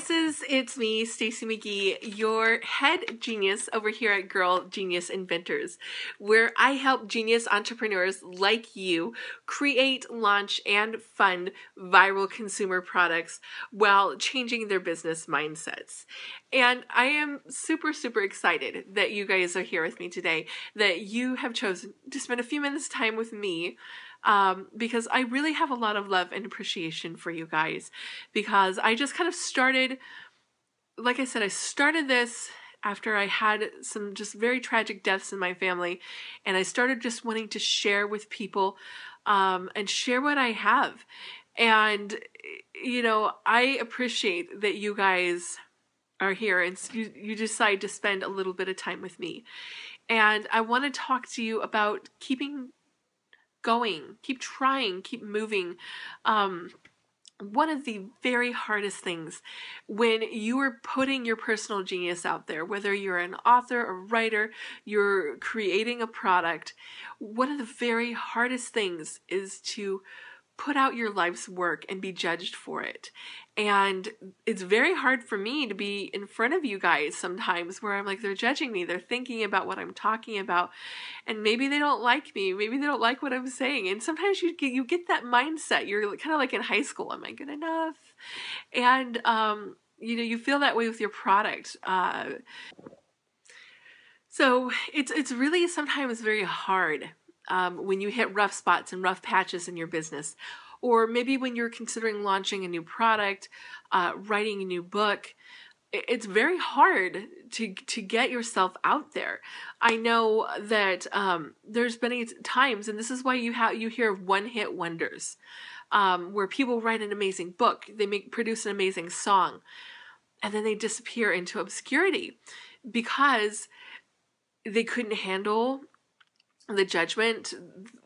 Geniuses, it's me, Stacey McGee, your head genius over here at Girl Genius Inventors, where I help genius entrepreneurs like you create, launch, and fund viral consumer products while changing their business mindsets. And I am super, super excited that you guys are here with me today, that you have chosen to spend a few minutes time with me um, because I really have a lot of love and appreciation for you guys. Because I just kind of started, like I said, I started this after I had some just very tragic deaths in my family, and I started just wanting to share with people um, and share what I have. And, you know, I appreciate that you guys are here and you, you decide to spend a little bit of time with me. And I want to talk to you about keeping going, keep trying, keep moving. Um, one of the very hardest things when you are putting your personal genius out there, whether you're an author, a writer, you're creating a product, one of the very hardest things is to put out your life's work and be judged for it. And it's very hard for me to be in front of you guys sometimes where I'm like, they're judging me, they're thinking about what I'm talking about, and maybe they don't like me, maybe they don't like what I'm saying. And sometimes you get, you get that mindset. You're kind of like in high school, am I good enough? And, um, you know, you feel that way with your product. Uh, so it's it's really sometimes very hard um, when you hit rough spots and rough patches in your business. Or maybe when you're considering launching a new product, uh, writing a new book, it's very hard to to get yourself out there. I know that um, there's been times, and this is why you have you hear one hit wonders, um, where people write an amazing book, they make produce an amazing song, and then they disappear into obscurity because they couldn't handle the judgment,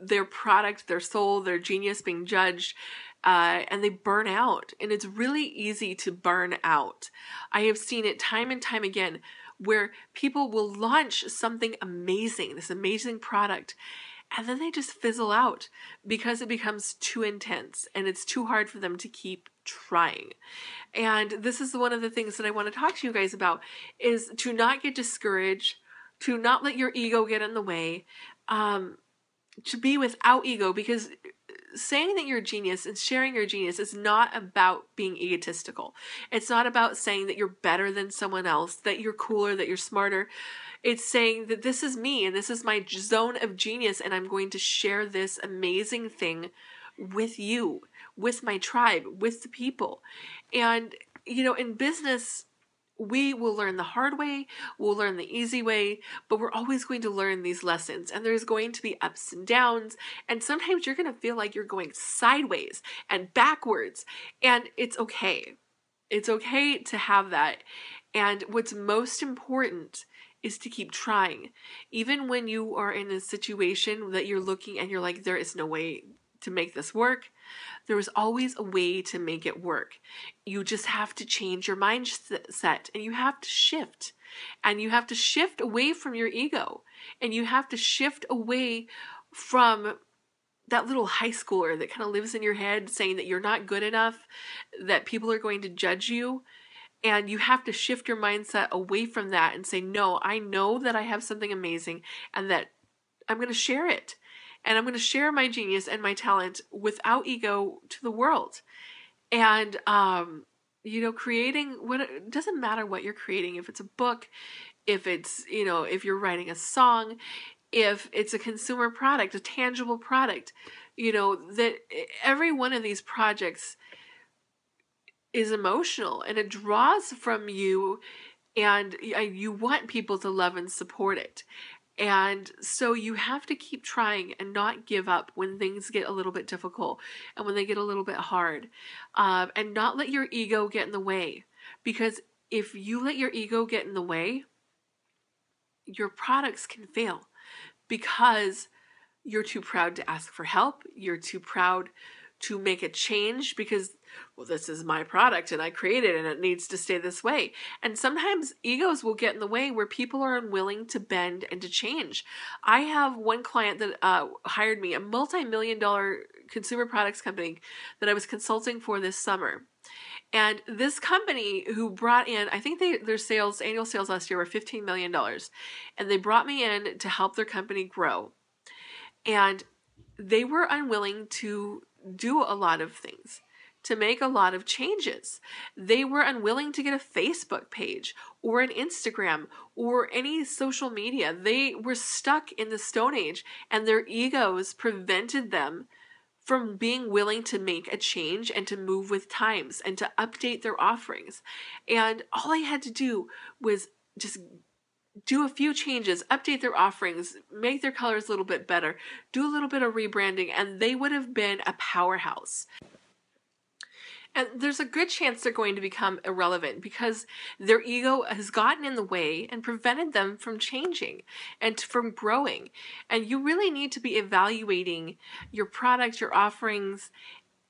their product, their soul, their genius being judged, uh, and they burn out. And it's really easy to burn out. I have seen it time and time again where people will launch something amazing, this amazing product, and then they just fizzle out because it becomes too intense and it's too hard for them to keep trying. And this is one of the things that I want to talk to you guys about is to not get discouraged, to not let your ego get in the way, um, to be without ego because saying that you're a genius and sharing your genius is not about being egotistical. It's not about saying that you're better than someone else, that you're cooler, that you're smarter. It's saying that this is me and this is my zone of genius, and I'm going to share this amazing thing with you, with my tribe, with the people. And, you know, in business, we will learn the hard way, we'll learn the easy way, but we're always going to learn these lessons. And there's going to be ups and downs. And sometimes you're going to feel like you're going sideways and backwards. And it's okay. It's okay to have that. And what's most important is to keep trying. Even when you are in a situation that you're looking and you're like, there is no way to make this work. There is always a way to make it work. You just have to change your mindset and you have to shift. And you have to shift away from your ego. And you have to shift away from that little high schooler that kind of lives in your head saying that you're not good enough, that people are going to judge you. And you have to shift your mindset away from that and say, No, I know that I have something amazing and that I'm going to share it and I'm going to share my genius and my talent without ego to the world. And um, you know, creating what it doesn't matter what you're creating. If it's a book, if it's you know, if you're writing a song, if it's a consumer product, a tangible product, you know that every one of these projects is emotional and it draws from you and you want people to love and support it and so you have to keep trying and not give up when things get a little bit difficult and when they get a little bit hard. Um, and not let your ego get in the way. Because if you let your ego get in the way, your products can fail because you're too proud to ask for help. You're too proud to make a change because well, this is my product and I created it and it needs to stay this way. And sometimes egos will get in the way where people are unwilling to bend and to change. I have one client that uh, hired me, a multi million dollar consumer products company that I was consulting for this summer. And this company who brought in, I think they, their sales, annual sales last year were $15 million. And they brought me in to help their company grow. And they were unwilling to do a lot of things to make a lot of changes. They were unwilling to get a Facebook page or an Instagram or any social media. They were stuck in the Stone Age and their egos prevented them from being willing to make a change and to move with times and to update their offerings. And all I had to do was just do a few changes, update their offerings, make their colors a little bit better, do a little bit of rebranding, and they would have been a powerhouse. And there's a good chance they're going to become irrelevant because their ego has gotten in the way and prevented them from changing and from growing. And you really need to be evaluating your product, your offerings,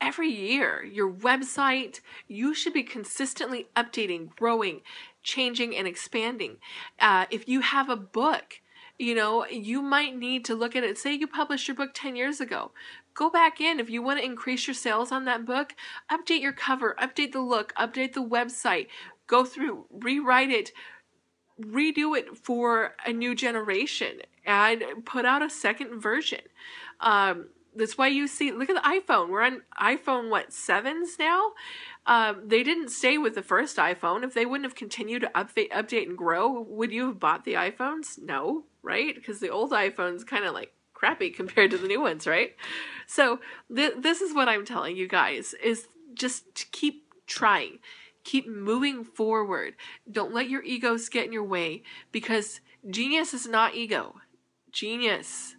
every year. Your website, you should be consistently updating, growing, changing, and expanding. Uh, if you have a book, you know, you might need to look at it. Say you published your book 10 years ago go back in if you want to increase your sales on that book update your cover update the look update the website go through rewrite it redo it for a new generation and put out a second version um, that's why you see look at the iphone we're on iphone what sevens now um, they didn't stay with the first iphone if they wouldn't have continued to update update and grow would you have bought the iphones no right because the old iphones kind of like crappy compared to the new ones, right? So th- this is what I'm telling you guys is just keep trying. Keep moving forward. Don't let your egos get in your way because genius is not ego. Genius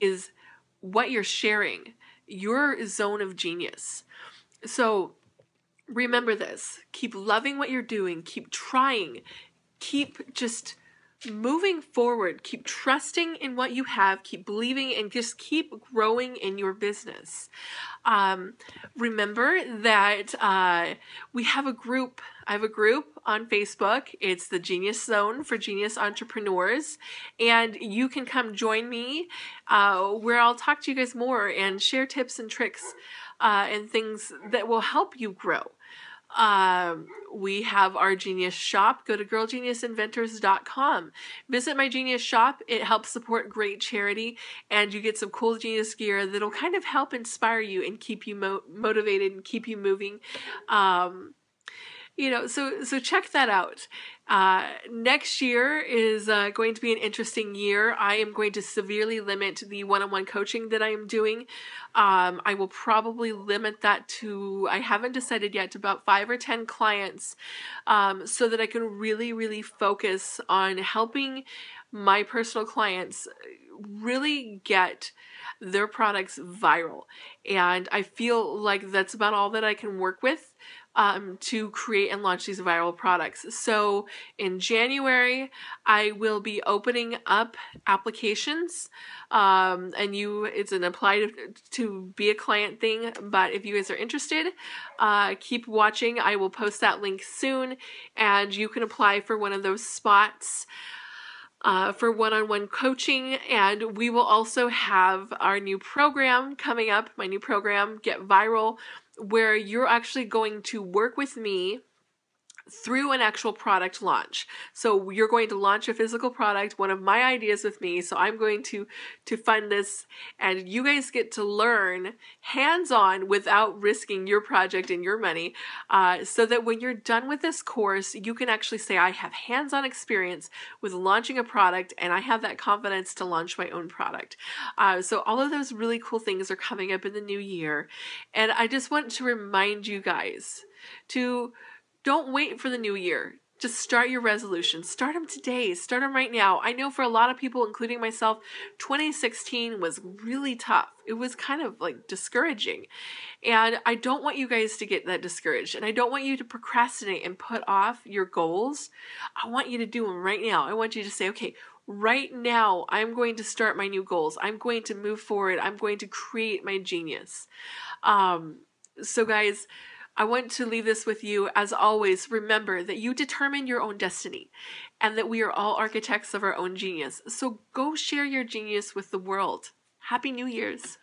is what you're sharing, your zone of genius. So remember this. Keep loving what you're doing. Keep trying. Keep just moving forward, keep trusting in what you have, keep believing, and just keep growing in your business. Um, remember that uh, we have a group. I have a group on Facebook. It's the Genius Zone for Genius Entrepreneurs. And you can come join me uh, where I'll talk to you guys more and share tips and tricks uh, and things that will help you grow. Um, we have our Genius shop. Go to girlgeniusinventors.com. Visit my Genius shop. It helps support great charity, and you get some cool Genius gear that'll kind of help inspire you and keep you mo- motivated and keep you moving. Um, you know, so so check that out. Uh, next year is uh, going to be an interesting year. I am going to severely limit the one-on-one coaching that I am doing. Um, I will probably limit that to I haven't decided yet about five or ten clients, um, so that I can really really focus on helping my personal clients really get their products viral. And I feel like that's about all that I can work with um, to create and launch these viral products. So in January, I will be opening up applications. Um, and you, it's an apply to, to, be a client thing. But if you guys are interested, uh, keep watching. I will post that link soon, and you can apply for one of those spots uh, for one on one coaching. And we will also have our new program coming up, my new program, Get Viral, where you're actually going to work with me through an actual product launch. So you're going to launch a physical product, one of my ideas with me. So I'm going to to fund this and you guys get to learn hands-on without risking your project and your money. Uh, so that when you're done with this course, you can actually say I have hands-on experience with launching a product and I have that confidence to launch my own product. Uh, so all of those really cool things are coming up in the new year. And I just want to remind you guys to don't wait for the new year. Just start your resolutions. Start them today. Start them right now. I know for a lot of people, including myself, 2016 was really tough. It was kind of like discouraging. And I don't want you guys to get that discouraged. And I don't want you to procrastinate and put off your goals. I want you to do them right now. I want you to say, okay, right now i'm going to start my new goals i'm going to move forward i'm going to create my genius um, so guys I want to leave this with you. As always, remember that you determine your own destiny and that we are all architects of our own genius. So go share your genius with the world. Happy New Year's.